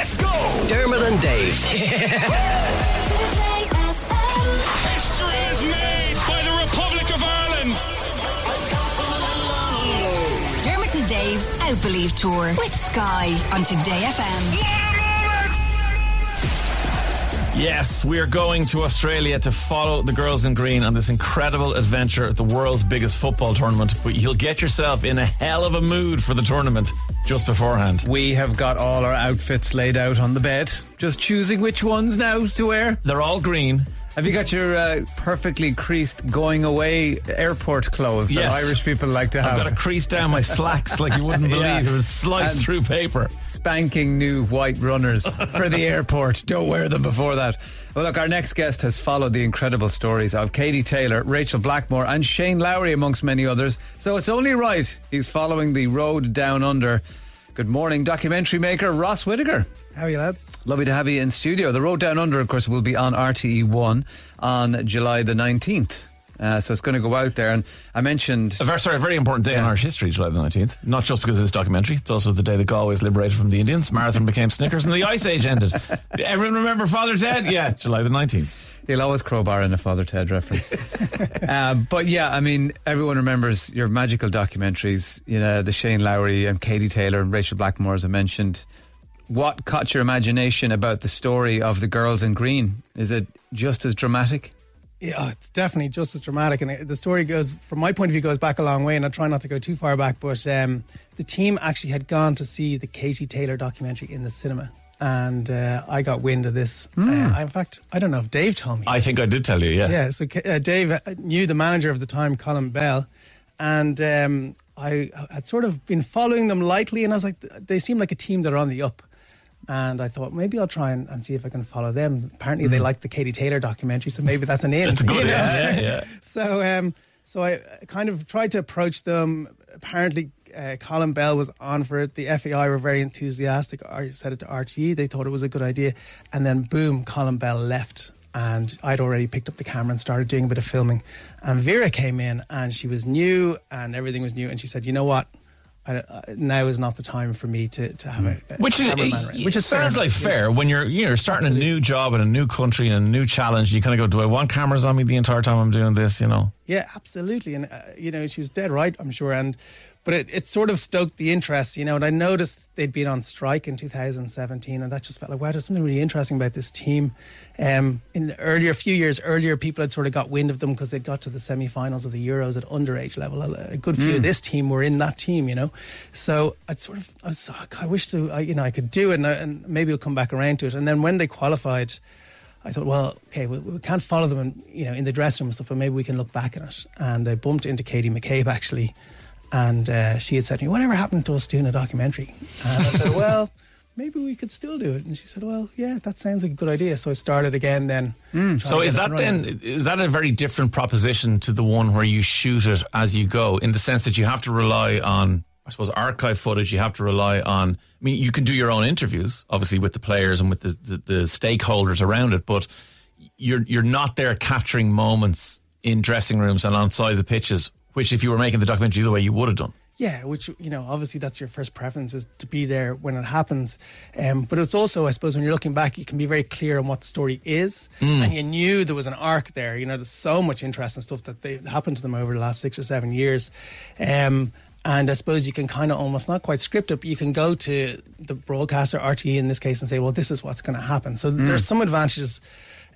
Let's go! Dermot and Dave. Today History is made by the Republic of Ireland. Dermot and Dave's Outbelieve Tour with Sky on Today FM. Yes, we are going to Australia to follow the girls in green on this incredible adventure at the world's biggest football tournament. But you'll get yourself in a hell of a mood for the tournament just beforehand. We have got all our outfits laid out on the bed. Just choosing which ones now to wear. They're all green. Have you got your uh, perfectly creased going away airport clothes Yes. that Irish people like to have? I've got to crease down my slacks like you wouldn't believe. Yeah. It would slice And- through paper. spanking new white runners for the airport. Don't wear them before that. Well, look, our next guest has followed the incredible stories of Katie Taylor, Rachel Blackmore, and Shane Lowry, amongst many others. So it's only right he's following the road down under. Good morning, documentary maker Ross Whitaker. How are you, lads? Lovely to have you in studio. The Road Down Under, of course, will be on RTE1 on July the 19th. Uh, so it's going to go out there. And I mentioned. A very, sorry, a very important day in Irish history, July the 19th. Not just because of this documentary, it's also the day that Galway was liberated from the Indians, Marathon became Snickers, and the Ice Age ended. Everyone remember Father Ted? Yeah, July the 19th. He'll always crowbar in a Father Ted reference. uh, but yeah, I mean, everyone remembers your magical documentaries, you know, the Shane Lowry and Katie Taylor and Rachel Blackmore, as I mentioned. What caught your imagination about the story of the girls in green? Is it just as dramatic? Yeah, it's definitely just as dramatic, and the story goes, from my point of view, goes back a long way. And I try not to go too far back, but um, the team actually had gone to see the Katie Taylor documentary in the cinema, and uh, I got wind of this. Uh, in fact, I don't know if Dave told me. I think I did tell you, yeah. Yeah, so uh, Dave uh, knew the manager of the time, Colin Bell, and um, I had sort of been following them lightly, and I was like, they seem like a team that are on the up. And I thought maybe I'll try and, and see if I can follow them. Apparently, they like the Katie Taylor documentary, so maybe that's an in. That's good, you know? yeah, yeah, yeah. So, um, so I kind of tried to approach them. Apparently, uh, Colin Bell was on for it. The FAI were very enthusiastic. I said it to RTE; they thought it was a good idea. And then, boom, Colin Bell left, and I'd already picked up the camera and started doing a bit of filming. And Vera came in, and she was new, and everything was new. And she said, "You know what? I, uh, now is not the time for me to, to have a, a Which is, which is sounds fair like fair when you're you're starting a new job in a new country and a new challenge. You kind of go, do I want cameras on me the entire time I'm doing this? You know, Yeah, absolutely. And, uh, you know, she was dead right, I'm sure. And, but it, it sort of stoked the interest, you know. And I noticed they'd been on strike in 2017, and that just felt like, wow, there's something really interesting about this team. Um, in the earlier, few years earlier, people had sort of got wind of them because they'd got to the semi finals of the Euros at underage level. A, good few of this team were in that team, you know. So I'd sort of, I, was, like, I wish so, I, you know, I could do it and, I, and maybe we'll come back around to it. And then when they qualified, I thought, well, okay, we, we can't follow them, in, you know, in the dressing room and stuff, but maybe we can look back at it. And I bumped into Katie McCabe actually, and uh, she had said to me, "Whatever happened to us doing a documentary?" And I said, "Well, maybe we could still do it." And she said, "Well, yeah, that sounds like a good idea." So I started again. Then, trying So is that then is that a very different proposition to the one where you shoot it as you go in the sense that you have to rely on I suppose archive footage you have to rely on I mean you can do your own interviews obviously with the players and with the, the, the stakeholders around it but you're you're not there capturing moments in dressing rooms and on sides of pitches which if you were making the documentary the way you would have done Yeah, which you know, obviously that's your first preference is to be there when it happens. Um, but it's also, I suppose, when you're looking back, you can be very clear on what the story is, and you knew there was an arc there. You know, there's so much interesting stuff that they happened to them over the last six or seven years. Um, and I suppose you can kind of almost not quite script it, but you can go to the broadcaster, RTE in this case, and say, well, this is what's going to happen. So there's some advantages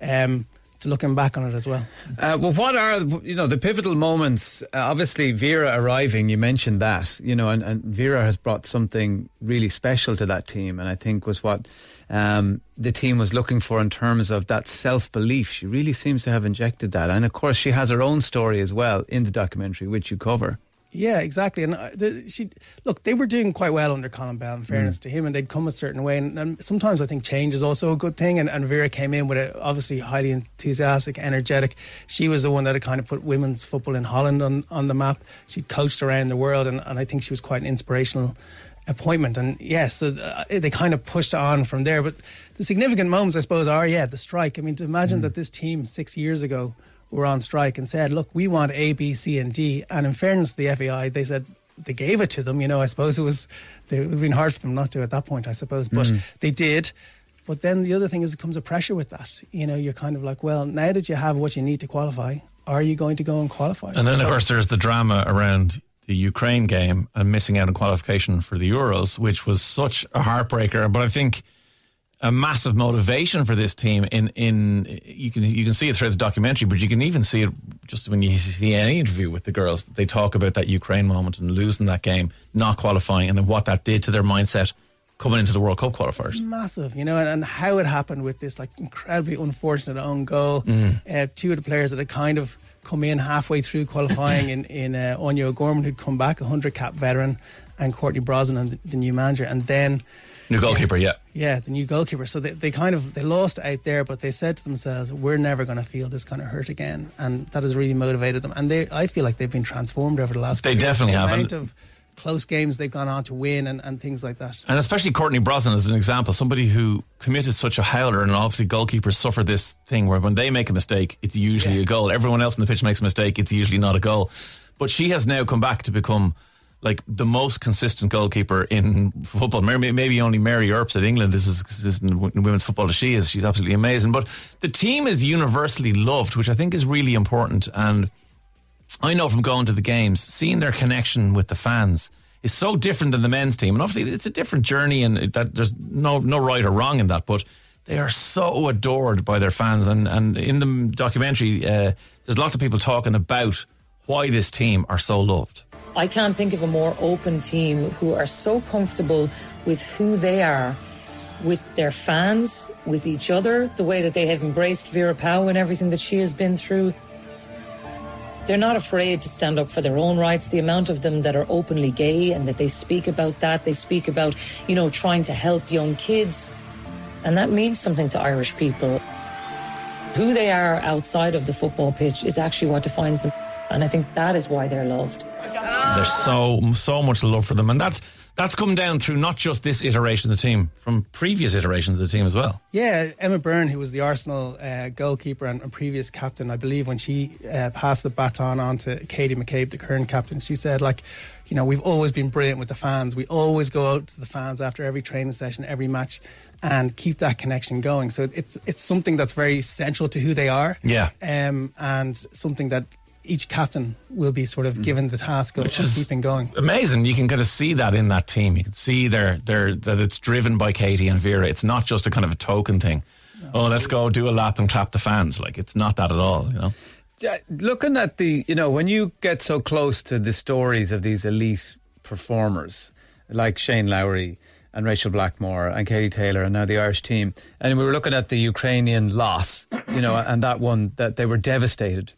um, to looking back on it as well. Uh, well, what are you know the pivotal moments? Uh, obviously, Vera arriving. You mentioned that, you know, and, and Vera has brought something really special to that team, and I think was what um, the team was looking for in terms of that self belief. She really seems to have injected that, and of course, she has her own story as well in the documentary, which you cover. Yeah, exactly. And uh, the, she look, they were doing quite well under Colin Bell. In fairness to him, and they'd come a certain way. And, and sometimes I think change is also a good thing. And, and Vera came in with a obviously highly enthusiastic, energetic. She was the one that had kind of put women's football in Holland on on the map. She coached around the world, and, and I think she was quite an inspirational appointment. And yes, so uh, they kind of pushed on from there. But the significant moments, I suppose, are yeah, the strike. I mean, to imagine that this team six years ago were on strike and said, look, we want A, B, C, and D. And in fairness to the FAI, they said, they gave it to them. You know, I suppose it was it would have been hard for them not to at that point. I suppose, but Mm-hmm. they did. But then the other thing is, it comes a pressure with that. You know, you're kind of like, well, now that you have what you need to qualify, are you going to go and qualify? And then, So- of course, there's the drama around the Ukraine game and missing out on qualification for the Euros, which was such a heartbreaker. But I think a massive motivation for this team. In in you can you can see it through the documentary, but you can even see it just when you see any interview with the girls. They talk about that Ukraine moment and losing that game, not qualifying, and then what that did to their mindset coming into the World Cup qualifiers. massive, you know, and, and how it happened with this like incredibly unfortunate own goal. Uh, two of the players that had kind of come in halfway through qualifying in in uh, Áine O'Gorman, who'd come back, a hundred cap veteran, and Courtney Brosnan, the, the new manager, and then New goalkeeper, yeah. yeah, the new goalkeeper. So they, they kind of they lost out there, but they said to themselves, "We're never going to feel this kind of hurt again," and that has really motivated them. And they, I feel like they've been transformed over the last. They definitely the have, Amount of close games they've gone on to win and, and things like that. And especially Courtney Brosnan as an example, somebody who committed such a howler, and obviously goalkeepers suffer this thing where when they make a mistake, it's usually a goal. Everyone else in the pitch makes a mistake, it's usually not a goal. But she has now come back to become like the most consistent goalkeeper in football. Maybe, maybe only Mary Earps at England is as consistent in women's football as she is. She's absolutely amazing. But the team is universally loved, which I think is really important. And I know from going to the games, seeing their connection with the fans is so different than the men's team. And obviously, it's a different journey, and that there's no no right or wrong in that. But they are so adored by their fans, and and in the documentary, uh, there's lots of people talking about why this team are so loved. I can't think of a more open team who are so comfortable with who they are, with their fans, with each other, the way that they have embraced Vera Pauw and everything that she has been through. They're not afraid to stand up for their own rights. The amount of them that are openly gay and that they speak about that, they speak about, you know, trying to help young kids. And that means something to Irish people. Who they are outside of the football pitch is actually what defines them. And I think that is why they're loved. There's so so much love for them, and that's that's come down through not just this iteration of the team, from previous iterations of the team as well. Yeah, Emma Byrne, who was the Arsenal uh, goalkeeper and, and previous captain, I believe when she uh, passed the baton on to Katie McCabe, the current captain, she said, like, you know, we've always been brilliant with the fans. We always go out to the fans after every training session, every match, and keep that connection going. So it's it's something that's very central to who they are. Yeah. Um, and something that each captain will be sort of mm. given the task of, Which of keeping going. amazing. You can kind of see that in that team. You can see their their that it's driven by Katie and Vera. It's not just a kind of a token thing. Oh, let's go do a lap and clap the fans. Like it's not that at all. You know. Yeah, looking at the, you know, when you get so close to the stories of these elite performers like Shane Lowry and Rachel Blackmore and Katie Taylor and now the Irish team, and we were looking at the Ukrainian loss, you know, and that one that they were devastated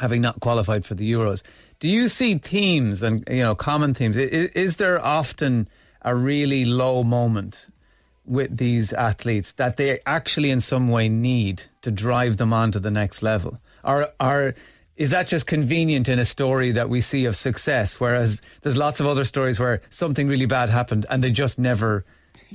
having not qualified for the Euros. Do you see themes and, you know, common themes? I- i- Is there often a really low moment with these athletes that they actually in some way need to drive them on to the next level? Or, are is that just convenient in a story that we see of success, whereas there's lots of other stories where something really bad happened and they just never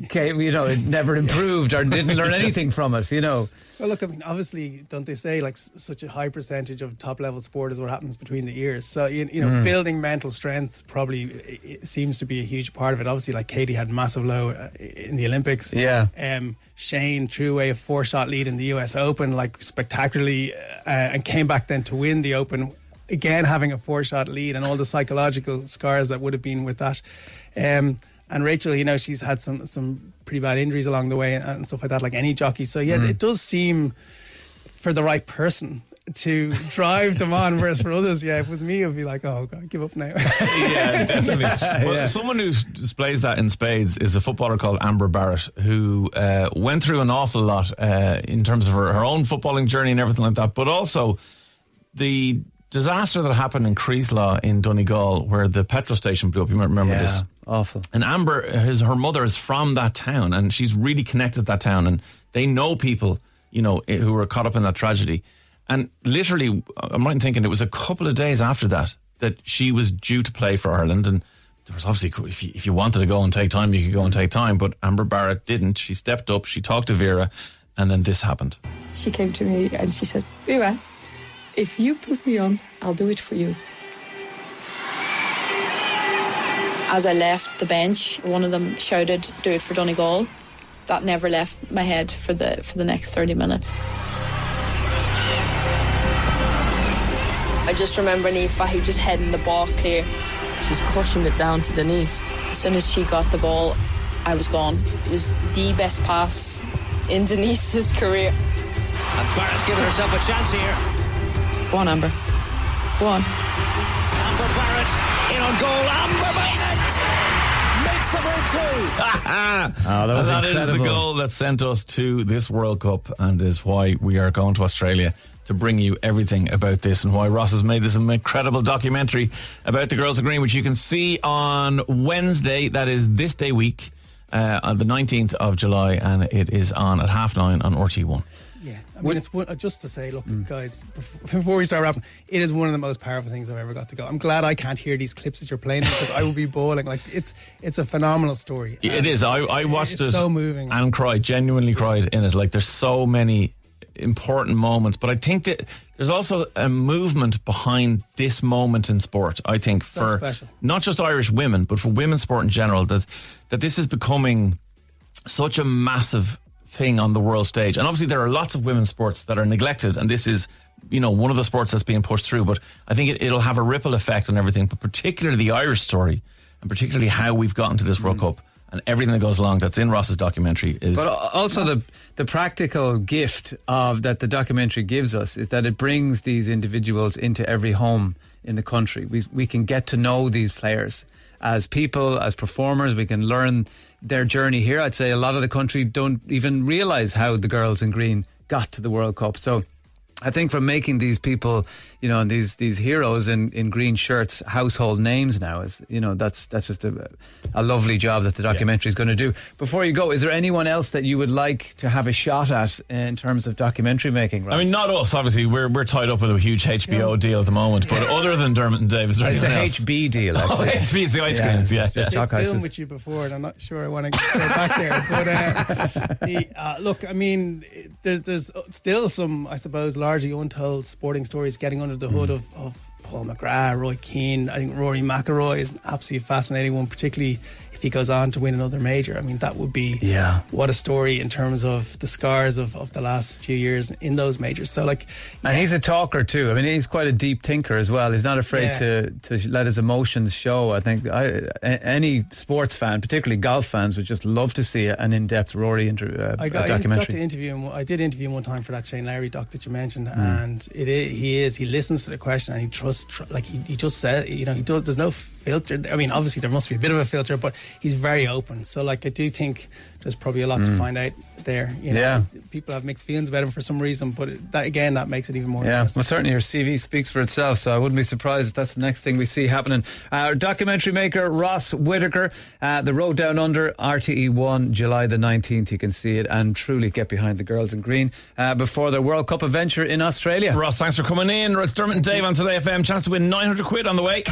came, you know, it never improved or didn't learn anything from it, you know? Well, look, I mean, obviously, don't they say like such a high percentage of top level sport is what happens between the ears? So, you, you know, building mental strength probably seems to be a huge part of it. Obviously, like Katie had massive low uh, in the Olympics. Yeah. Um, Shane threw away a four shot lead in the US Open, like spectacularly, uh, and came back then to win the Open. Again, having a four shot lead and all the psychological scars that would have been with that. Um, and Rachel, you know, she's had some some pretty bad injuries along the way and, and stuff like that, like any jockey. So yeah, it does seem for the right person to drive them on. Whereas for others, yeah, if it was me, I'd be like, oh god, give up now. yeah, definitely. Well, someone who displays that in spades is a footballer called Amber Barrett, who uh, went through an awful lot uh, in terms of her, her own footballing journey and everything like that, but also the disaster that happened in Creeslough in Donegal, where the petrol station blew up. You might remember this. Awful. And Amber, his her mother is from that town, and she's really connected to that town, and they know people, you know, who were caught up in that tragedy. And literally, I'm right in thinking it was a couple of days after that that she was due to play for Ireland, and there was obviously if you, if you wanted to go and take time, you could go and take time. But Amber Barrett didn't. She stepped up. She talked to Vera, and then this happened. She came to me and she said, Vera, if you put me on, I'll do it for you. As I left the bench, one of them shouted, "Do it for Donegal." That never left my head for the for the next 30 minutes. I just remember Niamh he just heading the ball clear. She's crushing it down to Denise. As soon as she got the ball, I was gone. It was the best pass in Denise's career. And Barrett's giving herself a chance here. Go on, Amber. Go on. Amber Barrett in on goal. Amber Barrett makes the breakthrough. Oh, that was And that is the goal that sent us to this World Cup and is why we are going to Australia to bring you everything about this and why Ross has made this an incredible documentary about the Girls of Green, which you can see on Wednesday. That is this day week, uh, on the 19th of July, and it is on at half nine on RT1. Yeah, I mean, it's one, uh, just to say, look, guys, before we start wrapping, it is one of the most powerful things I've ever got to go. I'm glad I can't hear these clips that you're playing because I will be bawling. Like it's it's a phenomenal story. It And is. I, I watched it so moving. and cried, genuinely cried in it. Like there's so many important moments, but I think that there's also a movement behind this moment in sport. I think So for special. not just Irish women, but for women's sport in general, that that this is becoming such a massive thing on the world stage. And obviously, there are lots of women's sports that are neglected, and this is, you know, one of the sports that's being pushed through. But I think it, it'll have a ripple effect on everything, but particularly the Irish story, and particularly how we've gotten to this World mm-hmm. Cup and everything that goes along. That's in Ross's documentary is. But also the the practical gift of that the documentary gives us is that it brings these individuals into every home in the country. We we can get to know these players as people, as performers. We can learn their journey here. I'd say a lot of the country don't even realize how the girls in green got to the World Cup. So. I think from making these people, you know, and these these heroes in, in green shirts household names now is, you know, that's that's just a, a lovely job that the documentary is going to do. Before you go, is there anyone else that you would like to have a shot at in terms of documentary making? I mean, not us. Obviously, we're we're tied up with a huge HBO deal at the moment. But other than Dermot and Dave, is there it's a anything else? HB deal. Oh, Actually. HB is the ice Yeah, creams. it's Yeah, just yeah. chalk I ices. filmed with you before, and I'm not sure I want to go back there. But uh, the, uh, look, I mean, there's there's still some, I suppose, largely untold sporting stories getting under the hood mm. of, of Paul McGrath, Roy Keane. I think Rory McIlroy is an absolutely fascinating one, particularly if he goes on to win another major. I mean, that would be Yeah. what a story in terms of the scars of, of the last few years in those majors. So, like, And he's a talker too. I mean, he's quite a deep thinker as well. He's not afraid Yeah. to to let his emotions show. I think I, any sports fan, particularly golf fans, would just love to see an in-depth Rory inter, uh, I got, I got to interview him. I did interview him one time for that Shane Lowry doc that you mentioned, Mm. and it is, he is he listens to the question and he trusts tr- like he, he just said you know he does there's no filter. I mean, obviously there must be a bit of a filter, but he's very open. So like I do think there's probably a lot to find out there. You know, Mm. Yeah. people have mixed feelings about him for some reason, but that again that makes it even more. Yeah, well, certainly your CV speaks for itself, so I wouldn't be surprised if that's the next thing we see happening. Our documentary maker, Ross Whitaker, uh, The Road Down Under, RTE1, July the 19th. You can see it and truly get behind the girls in green uh, before their World Cup adventure in Australia. Ross, thanks for coming in. It's Dermot and Dave on Today FM. Chance to win 900 quid on the way.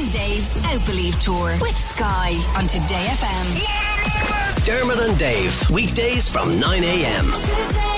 Dermot and Dave's Outbelieve Tour with Sky on Today FM. Dermot and Dave, weekdays from 9 a.m. Today FM.